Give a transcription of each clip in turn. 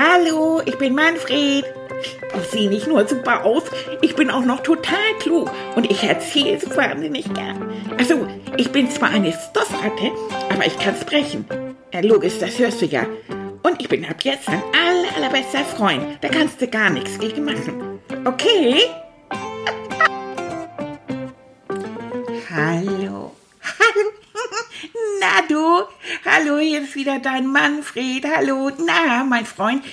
Hallo, ich bin Manfred. Ich sehe nicht nur super aus, ich bin auch noch total klug und ich erzähle es wahnsinnig gern. Also, ich bin zwar eine Stoffratte, aber ich kann sprechen. Ja, logisch, das hörst du ja. Und ich bin ab jetzt dein aller, allerbester Freund. Da kannst du gar nichts gegen machen. Okay? Wieder dein Manfred. Hallo. Na, mein Freund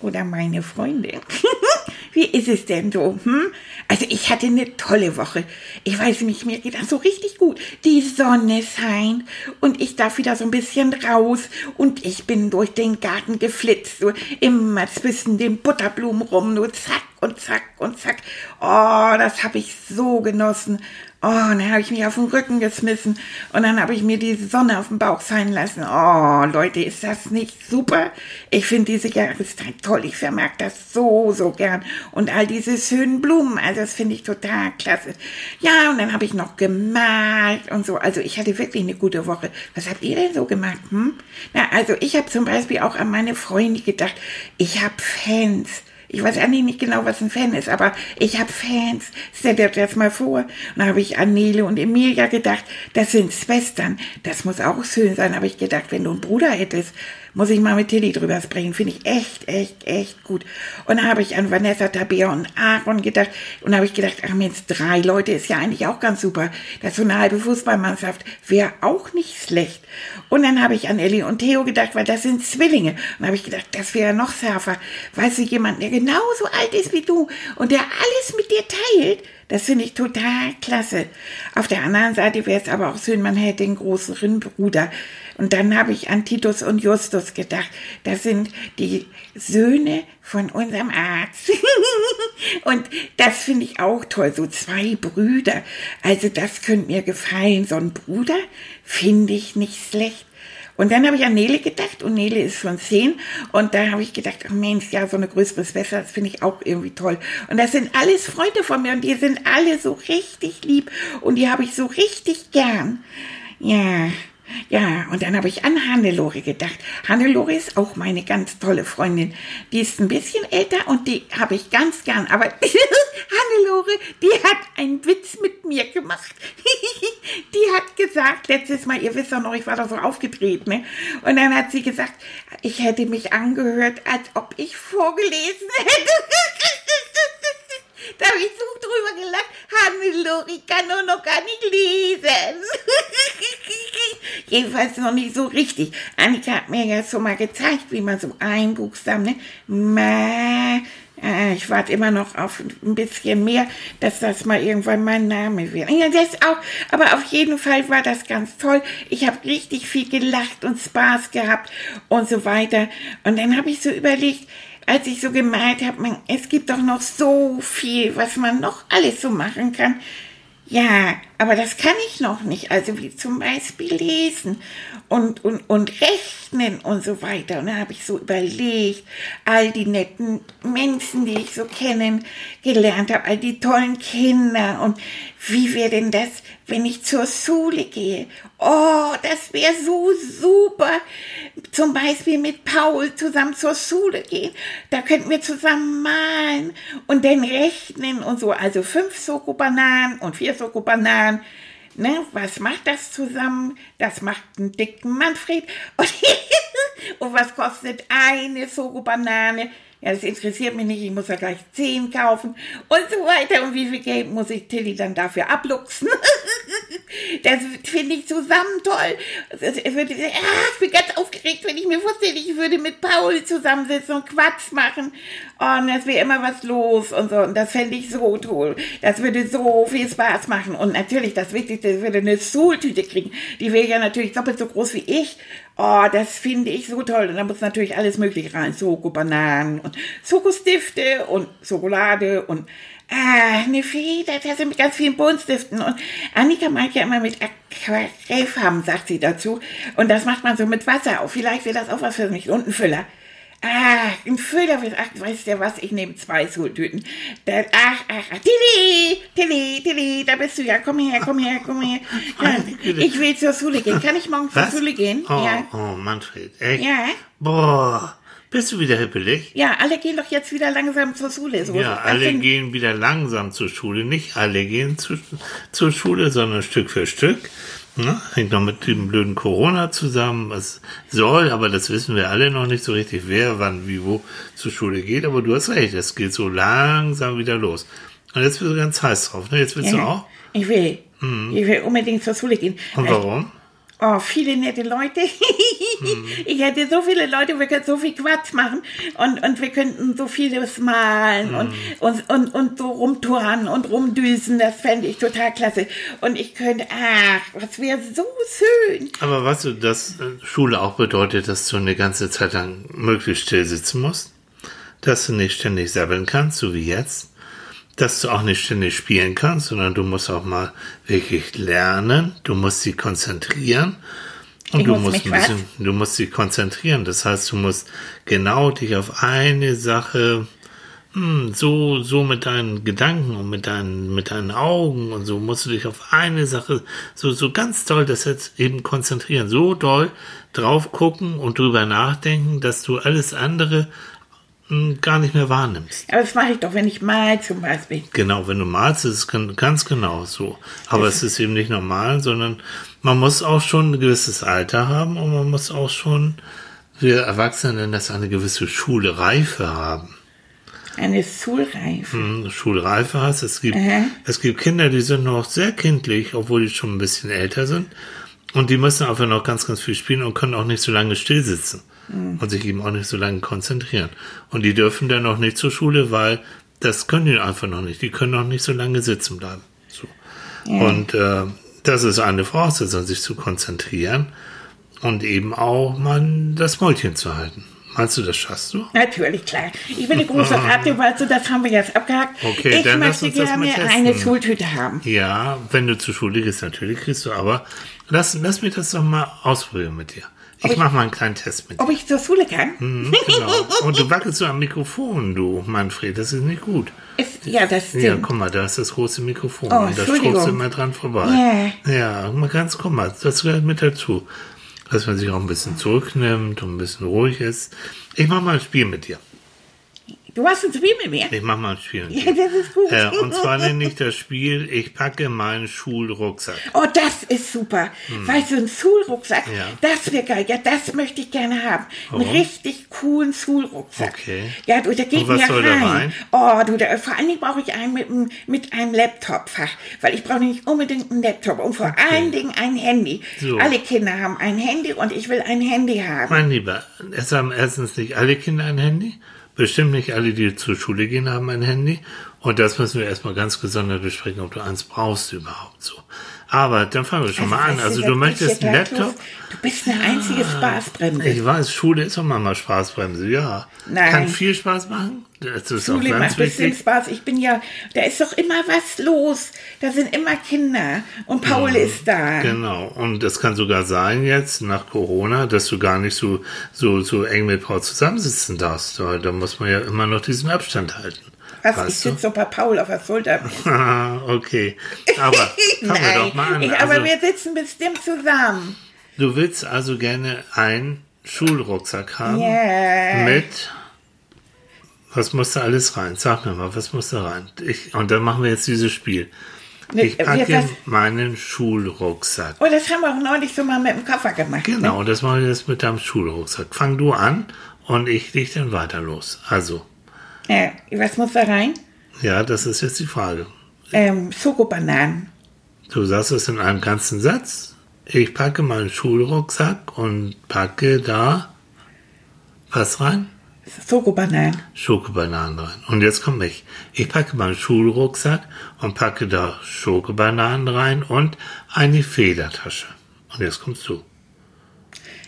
oder meine Freundin. Wie ist es denn so? Hm? Also ich hatte eine tolle Woche. Ich weiß nicht, mir geht das so richtig gut. Die Sonne scheint und ich darf wieder so ein bisschen raus und ich bin durch den Garten geflitzt, so immer zwischen den Butterblumen rum, nur zack und zack und zack. Oh, das habe ich so genossen. Oh, und dann habe ich mich auf den Rücken geschmissen und dann habe ich mir die Sonne auf den Bauch fallen lassen. Oh, Leute, ist das nicht super? Ich finde diese Jahreszeit toll. Ich vermerke das so, so gern. Und all diese schönen Blumen, also das finde ich total klasse. Ja, und dann habe ich noch gemalt und so. Also ich hatte wirklich eine gute Woche. Was habt ihr denn so gemacht? Hm? Na, also ich habe zum Beispiel auch an meine Freunde gedacht. Ich habe Fans. Ich weiß eigentlich nicht genau, was ein Fan ist, aber ich habe Fans. Stell dir das mal vor. Und dann habe ich an Nele und Emilia gedacht, das sind Schwestern. Das muss auch schön sein, habe ich gedacht, wenn du einen Bruder hättest muss ich mal mit Tilly drüber sprechen. Finde ich echt, echt, echt gut. Und dann habe ich an Vanessa, Tabea und Aaron gedacht. Und da habe ich gedacht, ach Mensch, drei Leute ist ja eigentlich auch ganz super. Das ist so eine halbe Fußballmannschaft wäre auch nicht schlecht. Und dann habe ich an Ellie und Theo gedacht, weil das sind Zwillinge. Und dann habe ich gedacht, das wäre noch schärfer. Weißt du, jemand, der genauso alt ist wie du und der alles mit dir teilt, das finde ich total klasse. Auf der anderen Seite wäre es aber auch schön, man hätte einen größeren Bruder. Und dann habe ich an Titus und Justus gedacht. Das sind die Söhne von unserem Arzt. und das finde ich auch toll. So zwei Brüder. Also das könnte mir gefallen. So ein Bruder finde ich nicht schlecht. Und dann habe ich an Nele gedacht und Nele ist schon zehn und da habe ich gedacht, ach Mensch, ja, so eine größere Schwester, das finde ich auch irgendwie toll. Und das sind alles Freunde von mir und die sind alle so richtig lieb und die habe ich so richtig gern. Ja, ja, und dann habe ich an Hannelore gedacht. Hannelore ist auch meine ganz tolle Freundin. Die ist ein bisschen älter und die habe ich ganz gern. Aber Hannelore, die hat einen Witz mit mir gemacht. die hat gesagt, letztes Mal, ihr wisst doch noch, ich war da so aufgedreht, ne? Und dann hat sie gesagt, ich hätte mich angehört, als ob ich vorgelesen hätte. Da habe ich so drüber gelacht. Hannelore, ich kann nur noch gar nicht lesen. Jedenfalls noch nicht so richtig. Annika hat mir ja so mal gezeigt, wie man so einbuchstaben, ne? Ma, äh, ich warte immer noch auf ein bisschen mehr, dass das mal irgendwann mein Name wird. Ja, das auch. Aber auf jeden Fall war das ganz toll. Ich habe richtig viel gelacht und Spaß gehabt und so weiter. Und dann habe ich so überlegt, als ich so gemalt habe, es gibt doch noch so viel, was man noch alles so machen kann. Ja, aber das kann ich noch nicht. Also wie zum Beispiel lesen und, und, und rechnen und so weiter. Und dann habe ich so überlegt, all die netten Menschen, die ich so kennengelernt habe, all die tollen Kinder und wie wäre denn das, wenn ich zur Schule gehe? Oh, das wäre so super. Zum Beispiel mit Paul zusammen zur Schule gehen. Da könnten wir zusammen malen und dann rechnen und so. Also fünf Soko-Bananen und vier Soko-Bananen. Ne, was macht das zusammen? Das macht einen dicken Manfred. Und, und was kostet eine Soko-Banane? Ja, das interessiert mich nicht, ich muss ja gleich zehn kaufen und so weiter. Und wie viel Geld muss ich Tilly dann dafür abluchsen? das finde ich zusammen toll. Ah, ich bin ganz aufgeregt, wenn ich mir vorstelle, ich würde mit Paul zusammensitzen und Quatsch machen. Und es wäre immer was los und so. Und das fände ich so toll. Das würde so viel Spaß machen. Und natürlich, das Wichtigste, ich würde eine Schultüte kriegen. Die wäre ja natürlich doppelt so groß wie ich. Oh, das finde ich so toll. Und da muss natürlich alles mögliche rein. Schoko-Bananen und Schokostifte und Schokolade und Ah, eine Federtasse mit ganz vielen Buntstiften. Und Annika meint ja immer mit Aquarellfarben, sagt sie dazu. Und das macht man so mit Wasser auf. Vielleicht wäre das auch was für mich. Und ein Füller. Ah, ein Füller für, ach, weißt du was, ich nehme zwei Schultüten. Da, ach, ach, ach, Tilly, Tilly, Tilly, da bist du ja, komm her, komm her, komm her. Ja, ich will zur Schule gehen. Kann ich morgen zur Schule gehen? Oh, ja. oh, Manfred, echt? Ja. Boah, Bist du wieder hippelig? Ja, alle gehen doch jetzt wieder langsam zur Schule. So. Ja, alle denn- gehen wieder langsam zur Schule. Nicht alle gehen zu, zur Schule, sondern Stück für Stück. Ne? Hängt noch mit dem blöden Corona zusammen. Was soll, aber das wissen wir alle noch nicht so richtig, wer, wann, wie, wo zur Schule geht. Aber du hast recht, es geht so langsam wieder los. Und jetzt bist du ganz heiß drauf. Ne? Jetzt willst du auch? Ich will. Mhm. Ich will unbedingt zur Schule gehen. Und warum? Oh, viele nette Leute. Ich hätte so viele Leute, wir könnten so viel Quatsch machen und, und wir könnten so vieles malen und, Mhm. und, und, und so rumtouren und rumdüsen. Das fände ich total klasse. Und ich könnte, ach, das wäre so schön. Aber weißt du, dass äh, Schule auch bedeutet, dass du eine ganze Zeit lang möglichst still sitzen musst? Dass du nicht ständig sabbeln kannst, so wie jetzt? Dass du auch nicht ständig spielen kannst, sondern du musst auch mal wirklich lernen. Du musst dich konzentrieren. Und Ich du muss musst bisschen, du musst dich konzentrieren. Das heißt, du musst genau dich auf eine Sache hm, so, so mit deinen Gedanken und mit deinen, mit deinen Augen und so musst du dich auf eine Sache so, so ganz doll das jetzt eben konzentrieren. So doll drauf gucken und drüber nachdenken, dass du alles andere gar nicht mehr wahrnimmst. Aber das mache ich doch, wenn ich mal zum Beispiel. Genau, wenn du malst, ist es gan- ganz genau so. Aber es ist eben nicht normal, sondern man muss auch schon ein gewisses Alter haben und man muss auch schon, wir Erwachsene nennen das eine gewisse Schulreife haben. Eine Schulreife. Hm, Schulreife hast. Es gibt, Aha. es gibt Kinder, die sind noch sehr kindlich, obwohl die schon ein bisschen älter sind. Und die müssen einfach noch ganz, ganz viel spielen und können auch nicht so lange still sitzen. Und sich eben auch nicht so lange konzentrieren. Und die dürfen dann noch nicht zur Schule, weil das können die einfach noch nicht. Die können noch nicht so lange sitzen bleiben. So. Und äh, das ist eine Voraussetzung, sich zu konzentrieren und eben auch mal das Mäulchen zu halten. Meinst du, das schaffst du? Natürlich, klar. Ich bin eine große Ratte, weißt du, das haben wir jetzt abgehakt. Okay, ich dann möchte gerne eine Schultüte haben. Ja, wenn du zur Schule gehst, natürlich kriegst du, aber lass, lass mich das doch mal ausprobieren mit dir. Ich mache mal einen kleinen Test mit dir. Ob ich zur Schule kann? Mhm, genau. Und du wackelst so am Mikrofon, du Manfred, das ist nicht gut. Ist, ja, das Ja, stimmt. guck mal, da ist das große Mikrofon. Oh, da schraubst du immer dran vorbei. Ja, mal ganz, guck mal, das gehört mit dazu. Dass man sich auch ein bisschen zurücknimmt und ein bisschen ruhig ist. Ich mach mal ein Spiel mit dir. Du hast ein Spiel mit mir. Ich mach mal ein Spiel Ja, das ist gut. Äh, und zwar nenne ich das Spiel, ich packe meinen Schulrucksack. Oh, das ist super. Weißt du, ein Schulrucksack, Hm. Ja. das wäre geil. Ja, das möchte ich gerne haben. Einen Warum? richtig coolen Schulrucksack. Okay. Ja, du, da geht Und was mir soll da rein. rein? Oh, du, da, vor allen Dingen brauche ich einen mit, einem- mit einem Laptopfach, weil ich brauche nicht unbedingt einen Laptop und vor allen Dingen ein Handy. So. Alle Kinder haben ein Handy und ich will ein Handy haben. Mein Lieber, es haben erstens nicht alle Kinder ein Handy. Bestimmt nicht alle, die zur Schule gehen, haben ein Handy. Und das müssen wir erstmal ganz gesondert besprechen, ob du eins brauchst überhaupt so. Aber dann fangen wir schon mal an. Also du geht möchtest einen Laptop? Du bist eine einzige Spaßbremse. Ich weiß, Schule ist doch manchmal Spaßbremse, ja. Nein. Kann viel Spaß machen. Das ist auch Schule ganz macht wichtig. Spaß. Ich bin ja, da ist doch immer was los. Da sind immer Kinder. Und Paul ist da. Genau. Und es kann sogar sein jetzt nach Corona, dass du gar nicht so, so, so eng mit Paul zusammensitzen darfst. Da muss man ja immer noch diesen Abstand halten. Was, ich Weißt du? sitze so bei Paul auf der Schulter. Ah, okay. Aber fangen wir doch mal an. ich, aber Also, wir sitzen bestimmt zusammen. du willst also gerne einen Schulrucksack haben Ja. mit was muss da alles rein? Sag mir mal, was muss da rein? Ich, und dann machen wir jetzt dieses Spiel. Ich Wir- packe was- meinen Schulrucksack. Oh, das haben wir auch neulich so mal mit dem Koffer gemacht. Ne? Genau, das mache ich jetzt mit deinem Schulrucksack. Fang du an und ich leg dann weiter los. Also, Ja, was muss da rein? ja, das ist jetzt die Frage. Ähm, Schokobananen. Du sagst es in einem ganzen Satz. Ich packe meinen Schulrucksack und packe da was rein? Schokobananen. Schokobananen rein. Und jetzt komme ich. Ich packe meinen Schulrucksack und packe da Schokobananen rein und eine Federtasche. Und jetzt kommst du.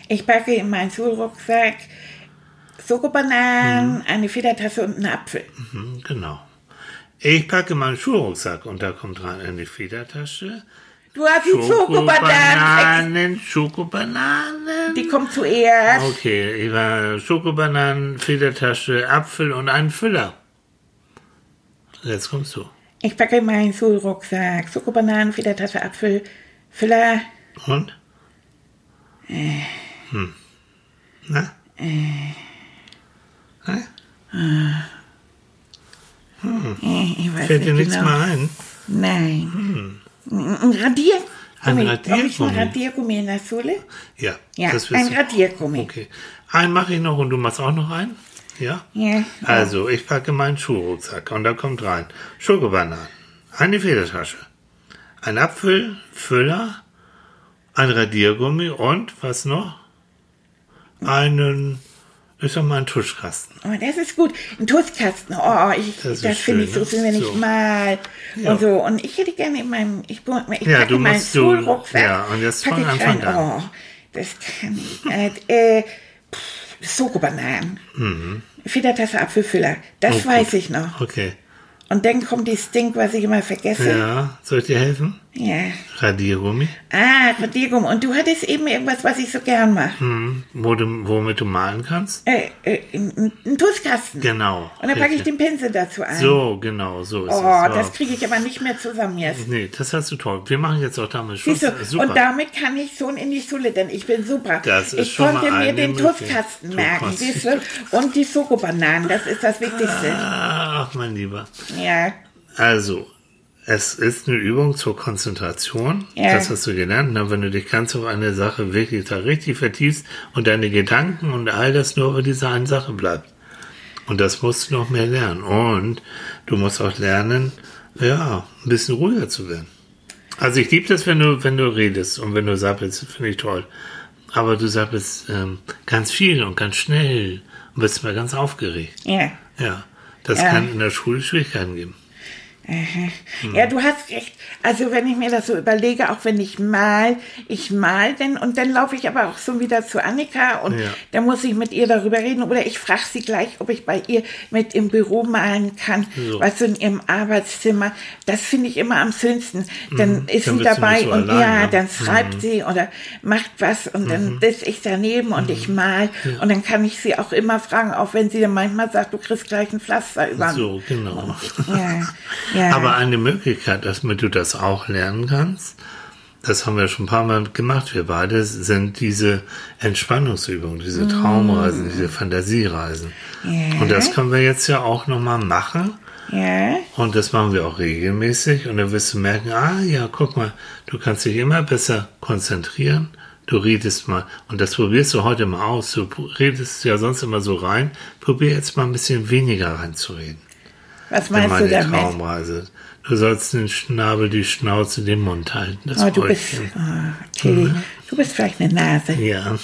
Ich packe in meinen Schulrucksack Schokobananen, eine Federtasse und einen Apfel. Hm, genau. Ich packe meinen Schulrucksack und da kommt rein eine Federtasche. Du hast die Schokobananen. Schokobananen, Schokobananen. Die kommt zuerst. Okay, ich war Schokobananen, Federtasche, Apfel und einen Füller. Jetzt kommst du. Ich packe in meinen Schulrucksack Schokobananen, Federtasse, Apfel, Füller. Und? Hm. Na? Hm. Ich weiß Fällt dir nichts genau. mehr ein? Nein. Hm. Ein Radier? Ein ich, Radiergummi? Ein Radiergummi in der Sohle? Ja. Ja, ein Radiergummi. Okay. Einen mache ich noch und du machst auch noch einen? Ja? Ja. Also, ich packe meinen Schuhrucksack und da kommt rein Schokobananen, eine Federtasche, ein Apfelfüller, ein Radiergummi und was noch? Einen ich sag mal, einen Tuschkasten. Oh, das ist gut. Ein Toastkasten. Oh, ich, Das das, ist finde ich so schön, wenn So. ich mal Ja. und so. Und ich hätte gerne in meinem, ich, ich Ja, du meinen musst du- ja, und jetzt packe fang ich an, fang rein. an. Oh, das kann ich. Äh, äh, pff, Schokobananen. Federtasse Apfelfüller. Das Mhm. Oh, weiß ich noch. Okay. Und dann kommt die Stink, was ich immer vergesse. Ja, soll ich dir helfen? Ja. Radiergummi, Ah, Radiergummi. Und du hattest eben irgendwas, was ich so gern mache. hm, wo du, womit du malen kannst? Äh, äh, ein, Toastkasten. Genau. Und dann packe ich den Pinsel dazu ein. So, genau, so ist Oh, es. das kriege ich aber nicht mehr zusammen jetzt. Nee, das hast du toll. Wir machen jetzt auch damit Schluss. Siehst du, Super. und damit kann ich so in die Schule, denn ich bin super. Das ist ich schon konnte mal mir den Du merken, siehst du? Und die Schokobananen, das ist das Wichtigste. Ach, mein Lieber. Ja, Also, es ist eine Übung zur Konzentration. Ja. Das hast du gelernt. Na, wenn du dich ganz auf eine Sache wirklich da richtig vertiefst und deine Gedanken und all das nur über diese eine Sache bleibt. Und das musst du noch mehr lernen. Und du musst auch lernen, ja, ein bisschen ruhiger zu werden. Also ich liebe das, wenn du, wenn du redest und wenn du sappelst, finde ich toll. Aber du sappelst ähm, ganz viel und ganz schnell und bist mal ganz aufgeregt. ja. Ja, das Ja. kann in der Schule Schwierigkeiten geben. Ja, du hast recht. Also wenn ich mir das so überlege, auch wenn ich mal, ich mal denn und dann laufe ich aber auch so wieder zu Annika und Ja. dann muss ich mit ihr darüber reden oder ich frage sie gleich, ob ich bei ihr mit im Büro malen kann, So. weißt du, in ihrem Arbeitszimmer. Das finde ich immer am schönsten. Dann ist Mhm. Dann sie dabei so und allein, ja, ne? Mhm. dann schreibt sie oder macht was und dann sitze ich daneben und ich mal und dann kann ich sie auch immer fragen, auch wenn sie dann manchmal sagt, du kriegst gleich ein Pflaster über. So, genau. Ja, ja. Aber eine Möglichkeit, damit du das auch lernen kannst, das haben wir schon ein paar Mal gemacht, wir beide, sind diese Entspannungsübungen, diese Traumreisen, diese Fantasiereisen. Ja. Und das können wir jetzt ja auch nochmal machen. ja. Und das machen wir auch regelmäßig. Und dann wirst du merken, ah ja, guck mal, du kannst dich immer besser konzentrieren. Du redest mal, und das probierst du heute mal aus. Du redest ja sonst immer so rein. Probier jetzt mal ein bisschen weniger reinzureden. Was in meinst du damit? Traumreise. Du sollst den Schnabel, die Schnauze, den Mund halten. Das Oh, du bist, oh, Tilly, du bist vielleicht eine Nase. Ja.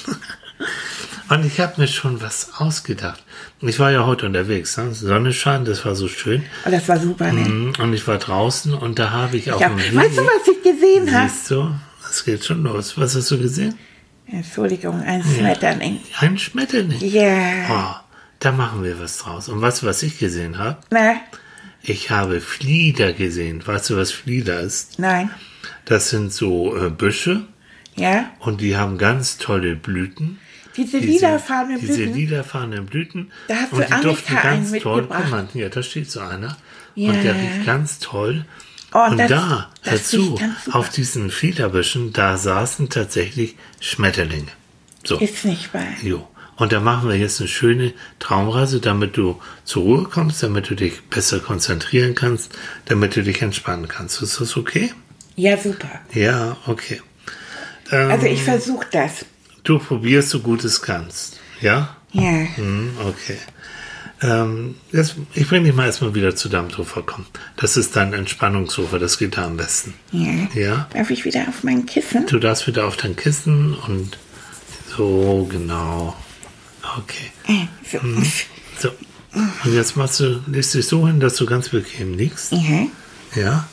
Und ich habe mir schon was ausgedacht. Ich war ja heute unterwegs. Ne? Sonne scheint, das war so schön. Oh, das war super, ne? Mhm, Und ich war draußen und da habe ich auf Ja, weißt du, was ich gesehen habe? Siehst du, es geht schon los. Was hast du gesehen? Entschuldigung, ein Schmetterling. Ein Schmetterling. Ja. Oh, da machen wir was draus. Und weißt du, was ich gesehen habe? Na, Ich habe Flieder gesehen. Weißt du, was Flieder ist? nein. Das sind so äh, Büsche Ja? und die haben ganz tolle Blüten. Diese Diese- lilafarbenen Diese Blüten. lilafarbenen Blüten. Da hast und du die Annika duften ganz toll. Guck mal, ja, da steht so einer. Ja. Und der riecht ganz toll. Oh, und das- da, das dazu, auf diesen Fliederbüschen, da saßen tatsächlich Schmetterlinge. So. Ist nicht wahr. Jo. Und da machen wir jetzt eine schöne Traumreise, damit du zur Ruhe kommst, damit du dich besser konzentrieren kannst, damit du dich entspannen kannst. Ist das okay? Ja, super. Ja, okay. Ähm, Also ich versuche das. du probierst so gut es kannst. Ja? Ja. Hm, okay. Ähm, jetzt, ich bringe dich mal erstmal wieder zu deinem Sofa. Komm. Das ist dein Entspannungssofa, das geht da am besten. Ja. Ja? Darf ich wieder auf mein Kissen? Du darfst wieder auf dein Kissen und so, genau. Okay. Äh, so. Mhm. So. Und jetzt machst du, legst dich so hin, dass du ganz bequem liegst. Ja. Ja?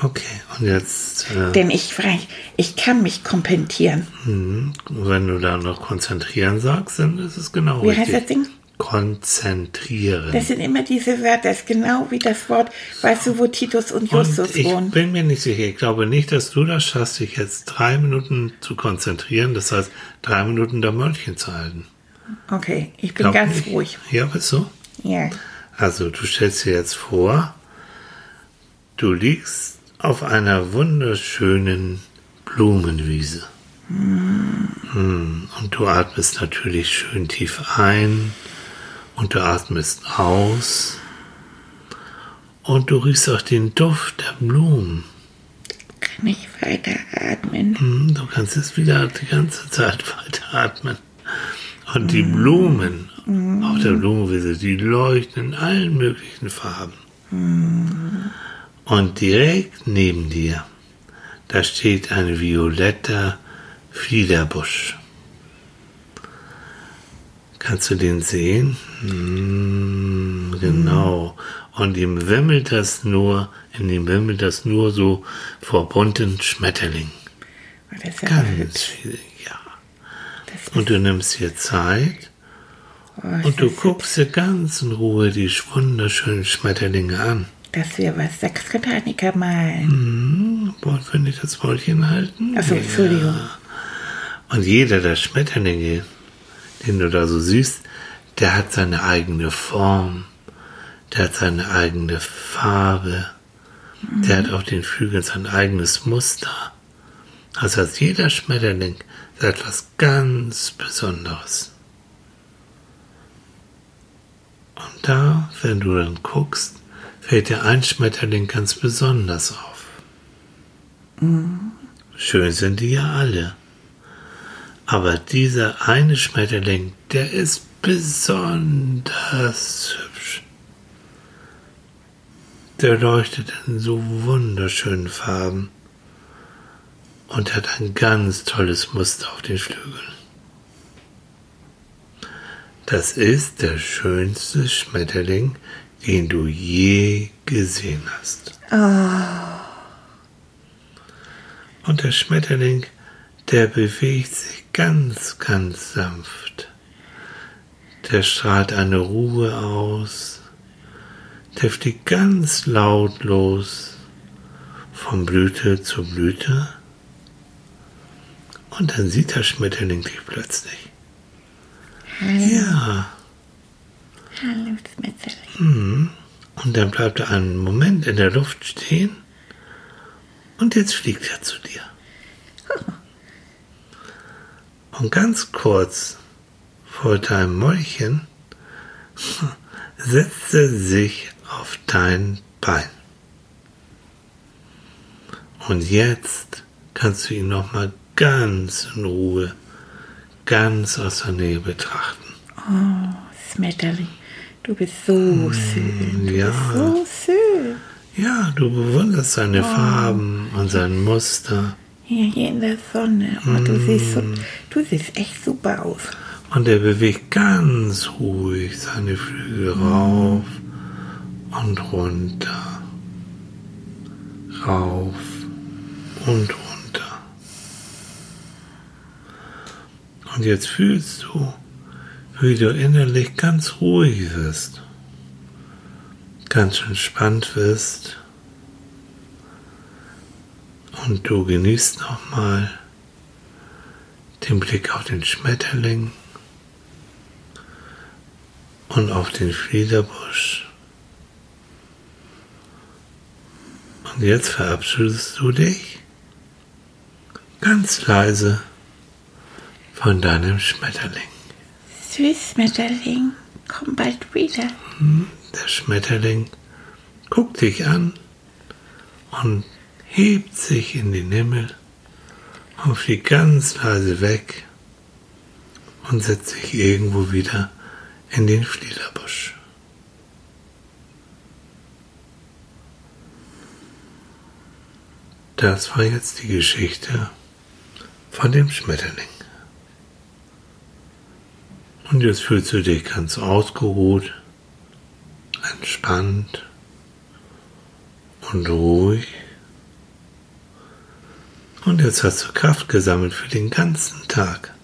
Okay. Und jetzt, äh, Denn ich frage, ich kann mich kompentieren. wenn du da noch konzentrieren sagst, dann ist es genau Wie richtig. heißt das Ding? Konzentrieren. Das sind immer diese Wörter, das ist genau wie das Wort, weißt du, wo Titus und Justus Und ich wohnen. bin mir nicht sicher. Ich glaube nicht, dass du das schaffst, dich jetzt drei Minuten zu konzentrieren. Das heißt, drei Minuten da Mäulchen zu halten. Okay, ich bin Glaub ganz nicht. ruhig. Ja, bist du? Ja. Also, du stellst dir jetzt vor, du liegst auf einer wunderschönen Blumenwiese. Hm, Und du atmest natürlich schön tief ein und du atmest aus. Und du riechst auch den Duft der Blumen. Kann ich weiter atmen? Hm, Du kannst jetzt wieder die ganze Zeit weiter atmen. Und die Blumen auf der Blumenwiese, die leuchten in allen möglichen Farben. Und direkt neben dir, da steht ein violetter Fliederbusch. Kannst du den sehen? Hm, genau. Und ihm wimmelt das nur, in ihm wimmelt das nur so vor bunten Schmetterlingen. Das ist hübsch. Ganz viele, ja. Das Und du nimmst dir Zeit Oh, und du das, guckst dir ganz in Ruhe die wunderschönen Schmetterlinge an. dass wir was Sechsbotaniker malen. Hm, wollen wir nicht das Wollchen halten? Achso, Entschuldigung. Und jeder der Schmetterlinge, den du da so siehst, der hat seine eigene Form, der hat seine eigene Farbe, der hat auf den Flügeln sein eigenes Muster. Also hat jeder Schmetterling etwas ganz Besonderes. Und da, wenn du dann guckst, fällt dir ein Schmetterling ganz besonders auf. Schön sind die ja alle. Aber dieser eine Schmetterling, der ist besonders hübsch. Der leuchtet in so wunderschönen Farben und hat ein ganz tolles Muster auf den Flügeln. Das ist der schönste Schmetterling, den du je gesehen hast. Und der Schmetterling, der bewegt sich ganz, ganz sanft. Der strahlt eine Ruhe aus. Der fliegt ganz lautlos von Blüte zu Blüte. Und dann sieht der Schmetterling dich plötzlich. Ja. Hallo, Schmetterling. Und dann bleibt er einen Moment in der Luft stehen und jetzt fliegt er zu dir. Und ganz kurz vor deinem Mäulchen setzt er sich auf dein Bein. Und jetzt kannst du ihn nochmal ganz in Ruhe, ganz aus der Nähe betrachten. Oh, Schmetterling, du bist so schön. Du ja. bist so schön. Ja, du bewunderst seine Farben und sein Muster. Hier, hier in der Sonne. Oh, du, siehst so, du siehst echt super aus. Und er bewegt ganz ruhig seine Flügel rauf und runter. Rauf und runter. Und jetzt fühlst du, wie du innerlich ganz ruhig wirst. Ganz entspannt wirst. Und du genießt nochmal den Blick auf den Schmetterling und auf den Fliederbusch. Und jetzt verabschiedest du dich ganz leise von deinem Schmetterling. Süß, Schmetterling. Komm bald wieder. Der Schmetterling guckt dich an und hebt sich in den Himmel und fliegt ganz leise weg und setzt sich irgendwo wieder in den Fliederbusch. Das war jetzt die Geschichte von dem Schmetterling. Und jetzt fühlst du dich ganz ausgeruht, entspannt und ruhig. Und jetzt hast du Kraft gesammelt für den ganzen Tag.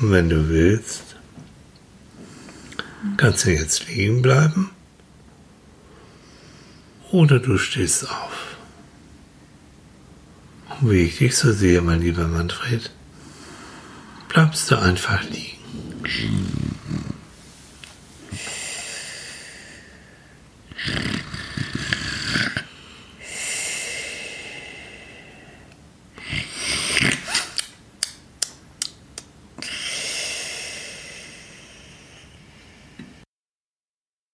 Und wenn du willst, kannst du jetzt liegen bleiben oder du stehst auf. Und wie ich dich so sehe, mein lieber Manfred, bleibst du einfach liegen.